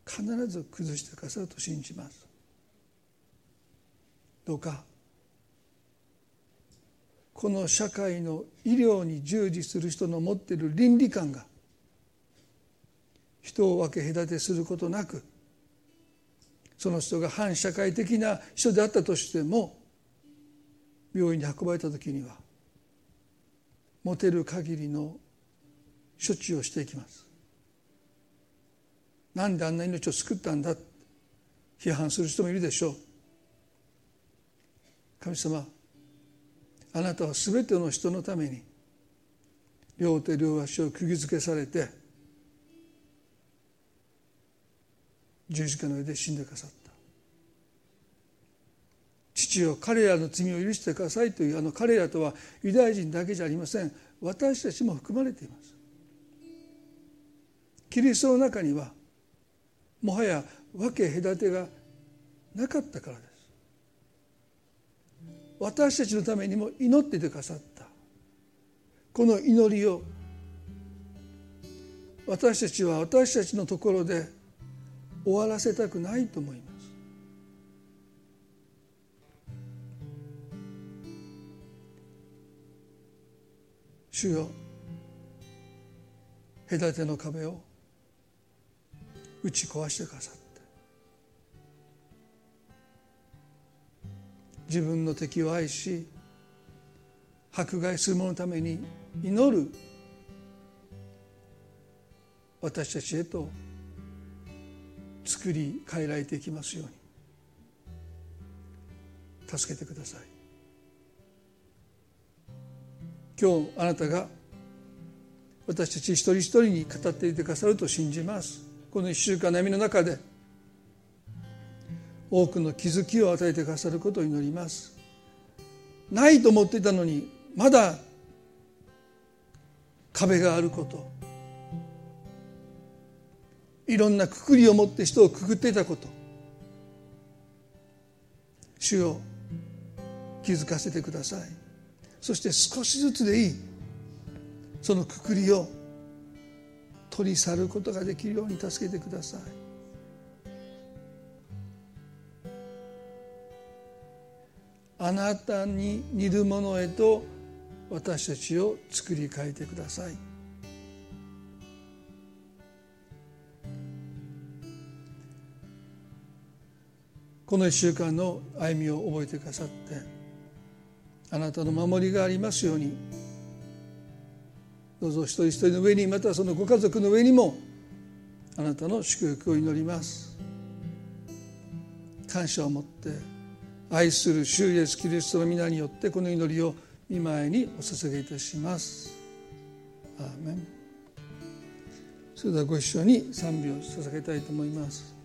必ず崩してくださると信じます。どうかこの社会の医療に従事する人の持っている倫理観が人を分け隔てすることなくその人が反社会的な人であったとしても病院に運ばれた時には持てる限りの処置をしていきます。なんであんな命を救ったんだ？批判する人もいるでしょう。神様あなたは全ての人のために両手両足を釘付けされて十字架の上で死んでくださった。父よ彼らの罪を許してくださいというあの彼らとはユダヤ人だけじゃありません。私たちも含まれています。キリストの中にはもはや分け隔てがなかったからです。私たちのためにも祈っててくださった。この祈りを私たちは私たちのところで終わらせたくないと思います。主よ隔ての壁を打ち壊してくださって自分の敵を愛し迫害する者のために祈る私たちへと作り変えられていきますように助けてください今日あなたが私たち一人一人に語っていてくださると信じます。この一週間の闇の中で多くの気づきを与えてくださることを祈ります。ないと思っていたのにまだ壁があること。いろんなくくりを持って人をくくっていたこと。主を気づかせてください。そして少しずつでいい。そのくくりを取り去ることができるように助けてください。あなたに似るものへと私たちを作り変えてください。この1週間の歩みを覚えてくださってあなたの守りがありますように。どうぞ一人一人の上にまたそのご家族の上にもあなたの祝福を祈ります。感謝を持って愛する主イエスキリストの皆によってこの祈りを見舞いにお捧げいたします。アーメン。それではご一緒に賛美を捧げたいと思います。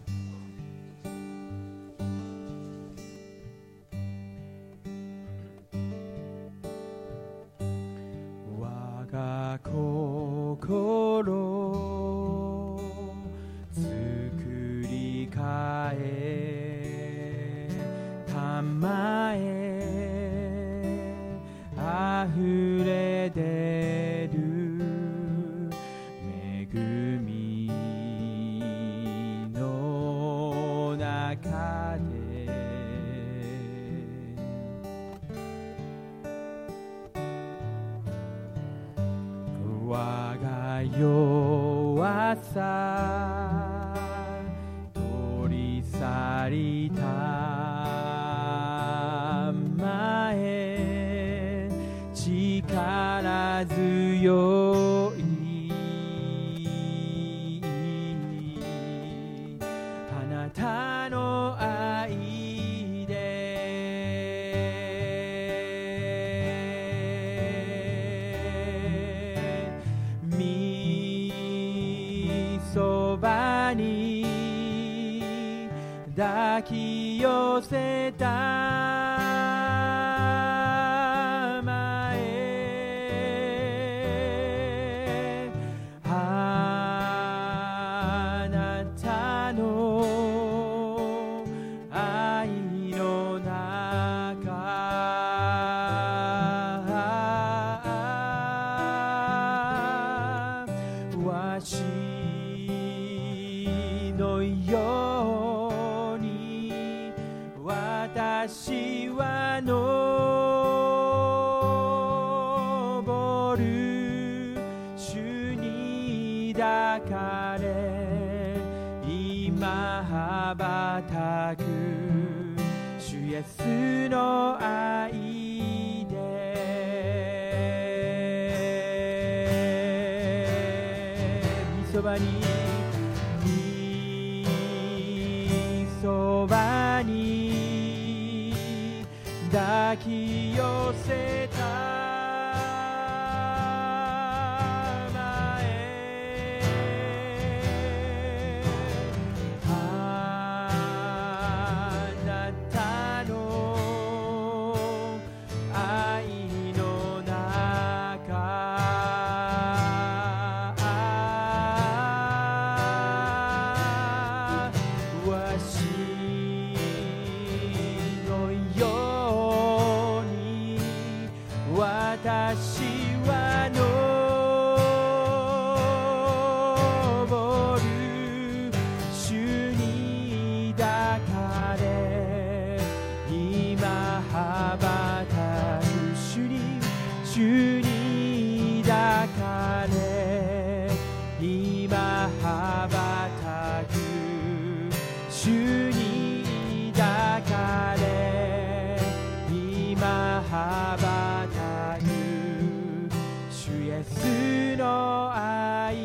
エスの愛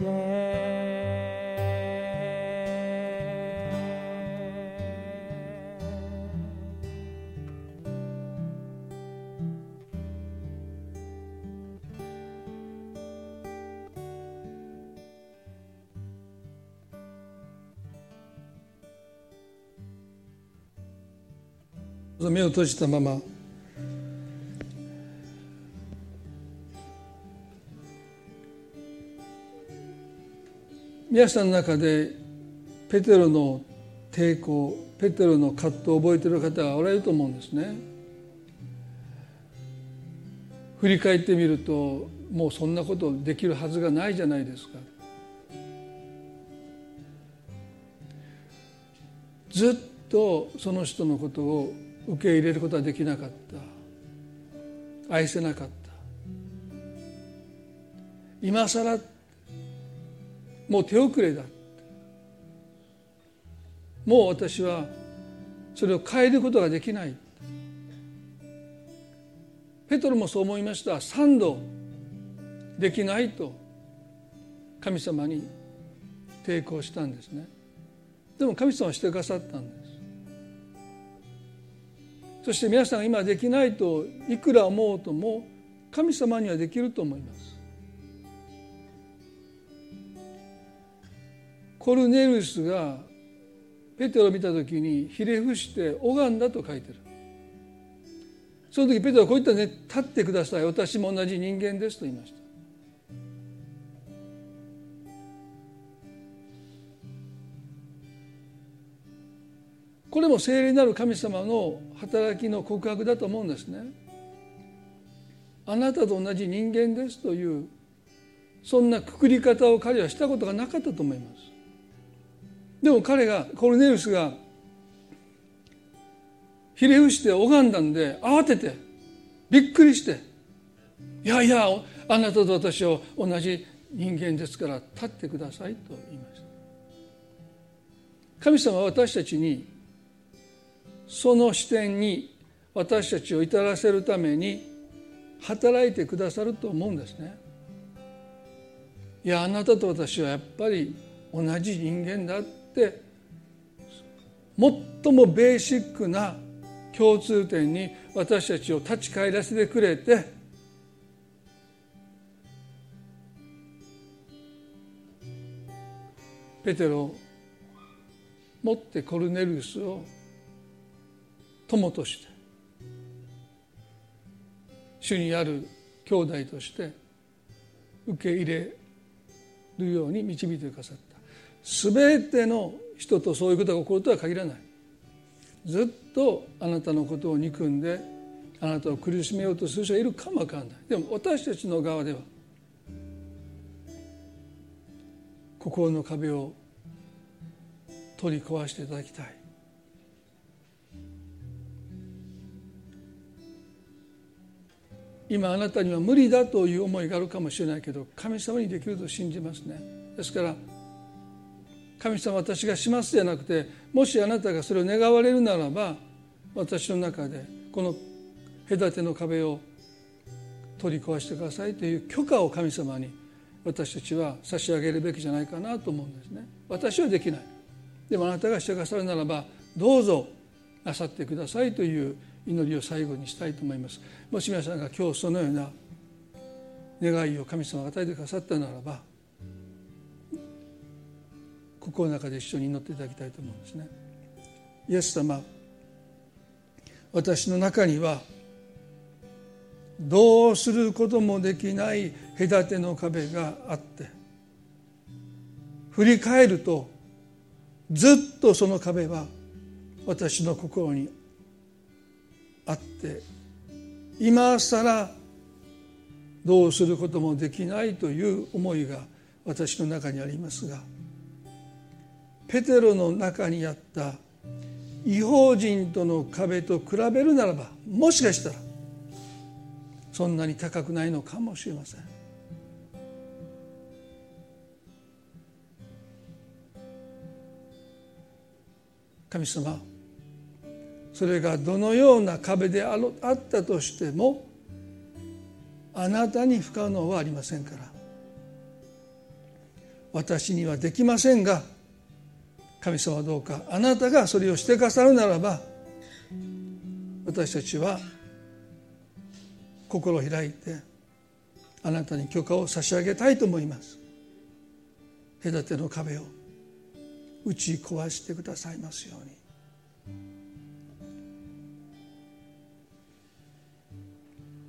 で。目を閉じたまま。皆さんの中でペテロの抵抗ペテロの葛藤を覚えている方がおられると思うんですね。振り返ってみるともうそんなことできるはずがないじゃないですか。ずっとその人のことを受け入れることはできなかった愛せなかった今更もう手遅れだ。もう私はそれを変えることができない。ペトロもそう思いました。三度できないと。神様に抵抗したんですね。でも神様はしてくださったんです。そして皆さんが今できないといくら思うとも神様にはできると思います。コルネルスがペテロを見た時にひれ伏して拝んだと書いてるその時ペテロはこう言ったね立ってください私も同じ人間ですと言いましたこれも聖霊なる神様の働きの告白だと思うんですね。あなたと同じ人間ですというそんなくくり方を彼はしたことがなかったと思います。でも彼がコルネルスがひれ伏して拝んだんで慌ててびっくりして「いやいやあなたと私は同じ人間ですから立ってください」と言いました。神様は私たちにその視点に私たちを至らせるために働いてくださると思うんですね。いやあなたと私はやっぱり同じ人間だ最もベーシックな共通点に私たちを立ち返らせてくれてペテロを持ってコルネルスを友として主にある兄弟として受け入れるように導いてくださった。全ての人とそういうことが起こるとは限らない。ずっとあなたのことを憎んであなたを苦しめようとする人がいるかもわからない。でも私たちの側では心の壁を取り壊していただきたい。今あなたには無理だという思いがあるかもしれないけど神様にできると信じますね。ですから神様私がしますじゃなくてもしあなたがそれを願われるならば私の中でこの隔ての壁を取り壊してくださいという許可を神様に私たちは差し上げるべきじゃないかなと思うんですね。私はできない。でもあなたがしてくださるならばどうぞなさってくださいという祈りを最後にしたいと思います。もし皆さんが今日そのような願いを神様が与えてくださったならば心の中で一緒に祈っていただきたいと思うんですね。イエス様私の中にはどうすることもできない隔ての壁があって振り返るとずっとその壁は私の心にあって今更どうすることもできないという思いが私の中にありますがペテロの中にあった違法人との壁と比べるならばもしかしたらそんなに高くないのかもしれません。神様それがどのような壁であったとしてもあなたに不可能はありませんから。私にはできませんが神様どうか。あなたがそれをしてくださるならば私たちは心を開いてあなたに許可を差し上げたいと思います。隔ての壁を打ち壊してくださいますように。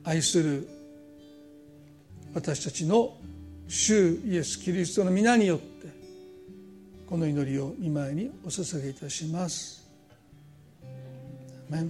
愛する私たちの主イエス・キリストの皆によってこの祈りを見舞いにお捧げいたします。アメ